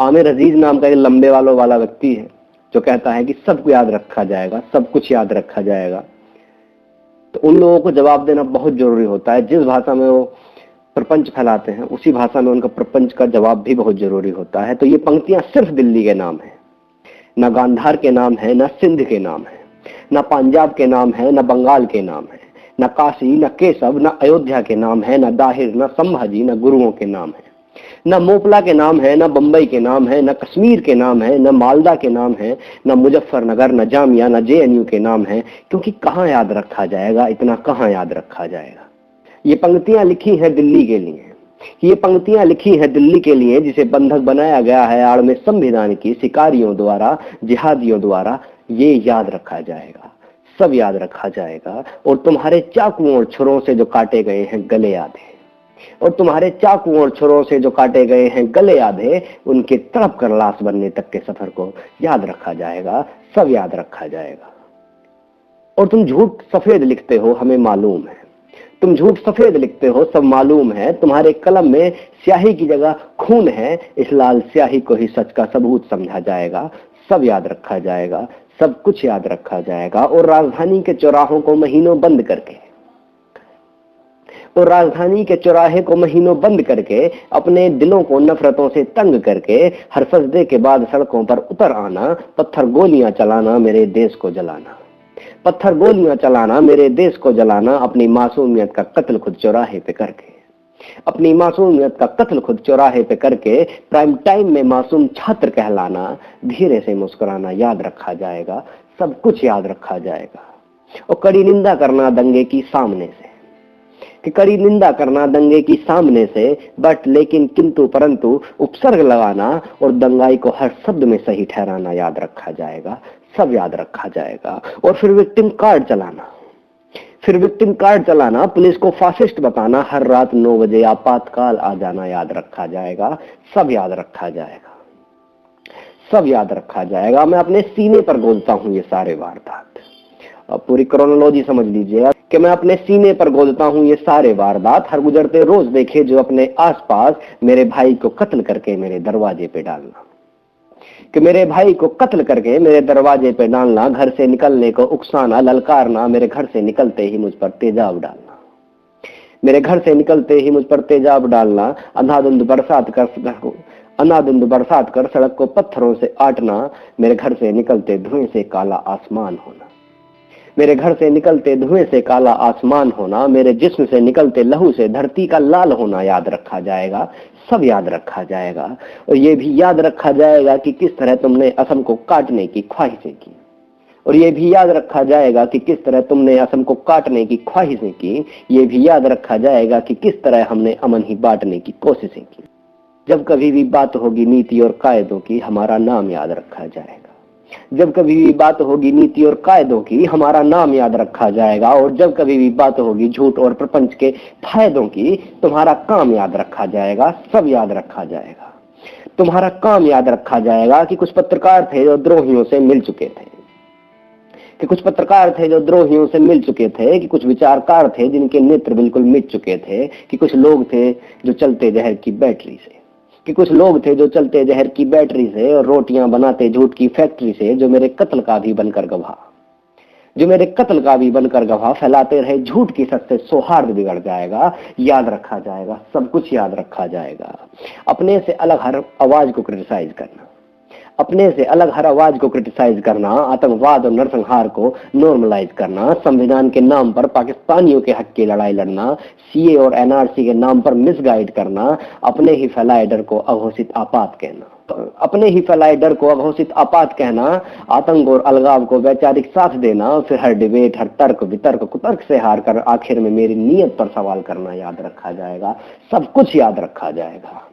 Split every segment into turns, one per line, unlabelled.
आमिर अज़ीज़ नाम का एक लंबे वालों वाला व्यक्ति है, जो कहता है कि सबको याद रखा जाएगा, सब कुछ याद रखा जाएगा। तो उन लोगों को जवाब देना बहुत ज़रूरी होता है। जिस भाषा में वो प्रपंच फैलाते हैं, उसी भाषा में उनका प्रपंच का जवाब भी बहुत ज़रूरी होता है। तो ये पंक्तियाँ सिर्फ़ दिल्ली के नाम है, ना गांधार के नाम है, ना सिंध के नाम है, ना पंजाब के नाम है, ना बंगाल के नाम है, ना काशी, न केशव, ना अयोध्या के नाम है, ना दाहिर, ना संभाजी, ना गुरुओं के नाम है। न मोपला के नाम है, न बंबई के नाम है, ना कश्मीर के नाम है, न मालदा के नाम है, ना मुजफ्फरनगर, न जामिया, ना जेएनयू के नाम है, क्योंकि कहाँ याद रखा जाएगा, इतना कहाँ याद रखा जाएगा? ये पंक्तियाँ लिखी हैं दिल्ली के लिए। ये पंक्तियाँ लिखी हैं दिल्ली के लिए, जिसे बंधक बनाया गया है आड़ में संविधान की शिकारियों द्वारा, जिहादियों द्वारा, ये याद रखा जाएगा। सब याद रखा जाएगा, और तुम्हारे चाकुओं और छुरों से जो काटे गए हैं, गले याद है और तुम्हारे चाकुओं और छुरों से जो काटे गए हैं गले आधे, उनके तड़प कर लाश बनने तक के सफ़र को याद रखा जाएगा, सब याद रखा जाएगा। और तुम झूठ सफ़ेद लिखते हो, हमें मालूम है। तुम झूठ सफ़ेद लिखते हो, सब मालूम है। तुम्हारे कलम में स्याही की जगह खून है, इस लाल स्याही को ही सच का सबूत समझा जाएगा। सब याद रखा जाएगा, सब कुछ याद रखा जाएगा। और राजधानी के चौराहों को महीनों बंद करके। और राजधानी के चौराहे को महीनों बंद करके, अपने दिलों को नफरतों से तंग करके, हर सजदे के बाद सड़कों पर उतर आना, पत्थर गोलियाँ चलाना मेरे देश को जलाना। पत्थर गोलियाँ चलाना मेरे देश को जलाना, अपनी मासूमियत का कत्ल खुद चौराहे पे करके। अपनी मासूमियत का कत्ल खुद चौराहे पे करके, प्राइम टाइम में मासूम छात्र कहलाना, धीरे से मुस्कुराना, याद रखा जाएगा, सब कुछ याद रखा जाएगा। और कड़ी निंदा करना दंगे की सामने से। कि कड़ी निंदा करना दंगे की सामने से, बट लेकिन किंतु परंतु उपसर्ग लगाना और दंगाई को हर शब्द में सही ठहराना याद रखा जाएगा, सब याद रखा जाएगा। और फिर विक्टिम कार्ड चलाना। फिर विक्टिम कार्ड चलाना, पुलिस को फासिस्ट बताना, हर रात नौ बजे आपातकाल आ जाना याद रखा जाएगा, सब याद रखा जाएगा। सब याद रखा जाएगा। मैं अपने सीने पर गोलता हूँ ये सारे वारदात अब पूरी क्रोनोलॉजी समझ लीजिए कि मैं अपने सीने पर गोदता हूँ ये सारे वारदात, हर गुजरते रोज देखे जो अपने आसपास मेरे भाई को कत्ल करके मेरे दरवाजे पे डालना। कि मेरे भाई को कत्ल करके मेरे दरवाजे पे डालना, घर से निकलने को उकसाना, ललकारना, मेरे घर से निकलते ही मुझ पर तेजाब डालना। मेरे घर से निकलते ही मुझ पर तेजाब डालना अंधाधुंध बरसात कर अनाधुंध बरसात कर सड़क को पत्थरों से आटना, मेरे घर से निकलते धुएँ से काला आसमान होना। मेरे घर से निकलते धुएँ से काला आसमान होना, मेरे जिस्म से निकलते लहू से धरती का लाल होना याद रखा जाएगा, सब याद रखा जाएगा। और ये भी याद रखा जाएगा कि किस तरह तुमने असम को काटने की ख्वाहिशें की। और ये भी याद रखा जाएगा कि किस तरह तुमने असम को काटने की ख्वाहिशें की। ये भी याद रखा जाएगा कि किस तरह हमने अमन ही बांटने की कोशिशें की। जब कभी भी बात होगी नीति और कायदों की, हमारा नाम याद रखा जाएगा। जब कभी भी बात होगी नीति और कायदों की, हमारा नाम याद रखा जाएगा। और जब कभी भी बात होगी झूठ और प्रपंच के फायदों की, तुम्हारा काम याद रखा जाएगा, सब याद रखा जाएगा। तुम्हारा काम याद रखा जाएगा कि कुछ पत्रकार थे जो द्रोहियों से मिल चुके थे। कि कुछ पत्रकार थे जो द्रोहियों से मिल चुके थे, कि कुछ विचारकार थे जिनके नेत्र बिल्कुल मिट चुके थे, कि कुछ लोग थे जो चलते जहर की बैटरी से। कि कुछ लोग थे जो चलते जहर की बैटरी से और रोटियाँ बनाते झूठ की फैक्ट्री से, जो मेरे कत्ल का भी बनकर गवाह। जो मेरे कत्ल का भी बनकर गवाह फैलाते रहे, झूठ की सच से सौहार्द बिगड़ जाएगा, याद रखा जाएगा, सब कुछ याद रखा जाएगा। अपने से अलग हर आवाज़ को क्रिटिसाइज करना। अपने से अलग हर आवाज़ को क्रिटिसाइज करना, आतंकवाद और नरसंहार को नॉर्मलाइज करना, संविधान के नाम पर पाकिस्तानियों के हक की लड़ाई लड़ना सीए और एनआरसी के नाम पर मिसगाइड करना, अपने ही फैलाए डर को अघोषित आपात कहना। अपने ही फैलाए डर को अघोषित आपात कहना, आतंक और अलगाव को वैचारिक साथ देना फिर हर डिबेट हर तर्क, वितर्क, कुतर्क से हार कर आखिर में मेरी नीयत पर सवाल करना याद रखा जाएगा, सब कुछ याद रखा जाएगा।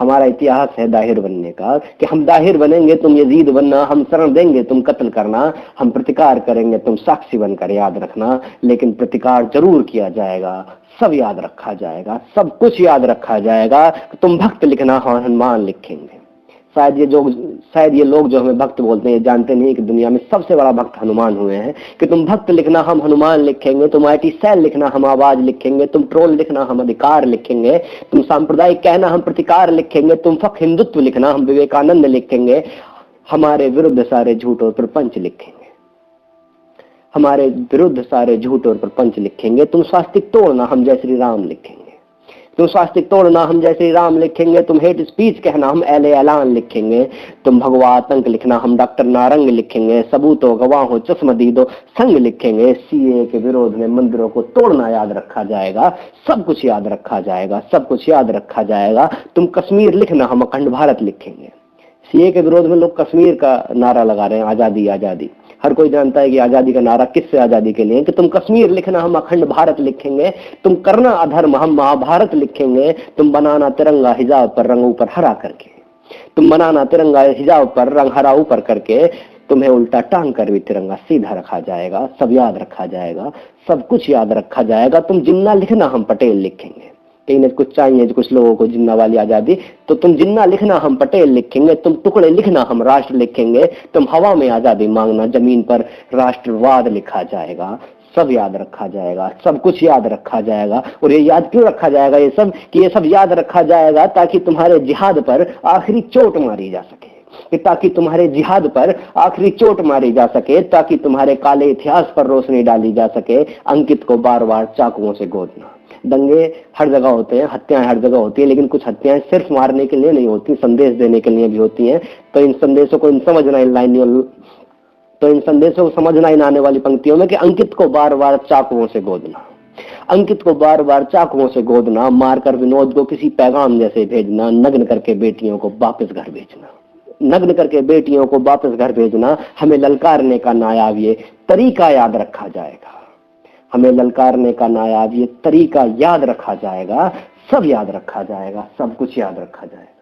हमारा इतिहास है दाहिर बनने का कि हम दाहिर बनेंगे, तुम यजीद बनना, हम शरण देंगे, तुम कत्ल करना, हम प्रतिकार करेंगे, तुम साक्षी बनकर याद रखना, लेकिन प्रतिकार ज़रूर किया जाएगा, सब याद रखा जाएगा, सब कुछ याद रखा जाएगा, तुम भक्त लिखना हनुमान लिखेंगे। शायद ये जो शायद ये लोग जो हमें भक्त बोलते हैं जानते नहीं कि दुनिया में सबसे बड़ा भक्त हनुमान हुए हैं कि तुम भक्त लिखना हम हनुमान लिखेंगे, तुम आई टी सेल लिखना हम आवाज़ लिखेंगे, तुम ट्रोल लिखना हम अधिकार लिखेंगे, तुम सांप्रदायिक कहना हम प्रतिकार लिखेंगे, तुम फक हिंदुत्व लिखना हम विवेकानंद लिखेंगे, हमारे विरुद्ध सारे झूठ और प्रपंच लिखेंगे। हमारे विरुद्ध सारे झूठ और प्रपंच लिखेंगे, तुम स्वास्तिक तोड़ना हम जय श्री राम लिखेंगे। तुम स्वास्तिक तोड़ना हम जैसे राम लिखेंगे, तुम हेट स्पीच कहना, हम एल एलान लिखेंगे। तुम भगवा आतंक लिखना, हम डॉक्टर नारंग लिखेंगे। सबूतो दी दो, संग लिखेंगे। सीए के विरोध में मंदिरों को तोड़ना याद रखा जाएगा, सब कुछ याद रखा जाएगा, सब कुछ याद रखा जाएगा। तुम कश्मीर लिखना, हम अखंड भारत लिखेंगे। सीए के विरोध में लोग कश्मीर का नारा लगा रहे हैं, आज़ादी आज़ादी। हर कोई जानता है कि आज़ादी का नारा किससे आज़ादी के लिए कि तुम कश्मीर लिखना, हम अखंड भारत लिखेंगे, तुम करना अधर्म, हम महाभारत लिखेंगे, तुम बनाना तिरंगा हिजाब पर रंग ऊपर हरा करके। तुम बनाना तिरंगा हिजाब पर रंग हरा ऊपर करके, तुम्हें उल्टा टांग कर भी तिरंगा सीधा रखा जाएगा, सब याद रखा जाएगा, सब कुछ याद रखा जाएगा। तुम जिन्ना लिखना, हम पटेल लिखेंगे। कहीं ना कुछ चाहिए कुछ लोगों को जिन्ना वाली आज़ादी। तो तुम जिन्ना लिखना हम पटेल लिखेंगे, तुम टुकड़े लिखना हम राष्ट्र लिखेंगे, तुम हवा में आज़ादी मांगना, ज़मीन पर राष्ट्रवाद लिखा जाएगा, सब याद रखा जाएगा, सब कुछ याद रखा जाएगा। और ये याद क्यों रखा जाएगा ये सब? कि ये सब याद रखा जाएगा ताकि तुम्हारे जिहाद पर आखिरी चोट मारी जा सके। कि ताकि तुम्हारे जिहाद पर आखिरी चोट मारी जा सके, ताकि तुम्हारे काले इतिहास पर रोशनी डाली जा सके, अंकित को बार बार चाकुओं से गोदना। दंगे हर जगह होते हैं, हत्याएँ हर जगह होती है, लेकिन कुछ हत्याएँ सिर्फ़ मारने के लिए नहीं होती, संदेश देने के लिए भी होती हैं। तो इन संदेशों को इन समझना, इन तो इन संदेशों को समझना, इन आने वाली पंक्तियों में कि अंकित को बार बार चाकुओं से गोदना। अंकित को बार बार चाकुओं से गोदना, मारकर विनोद को किसी पैगाम जैसे भेजना, नग्न करके बेटियों को वापस घर भेजना। नग्न करके बेटियों को वापस घर भेजना, हमें ललकारने का नायाब ये तरीका याद रखा जाएगा। हमें ललकारने का नायाब ये तरीका याद रखा जाएगा, सब याद रखा जाएगा, सब कुछ याद रखा जाएगा।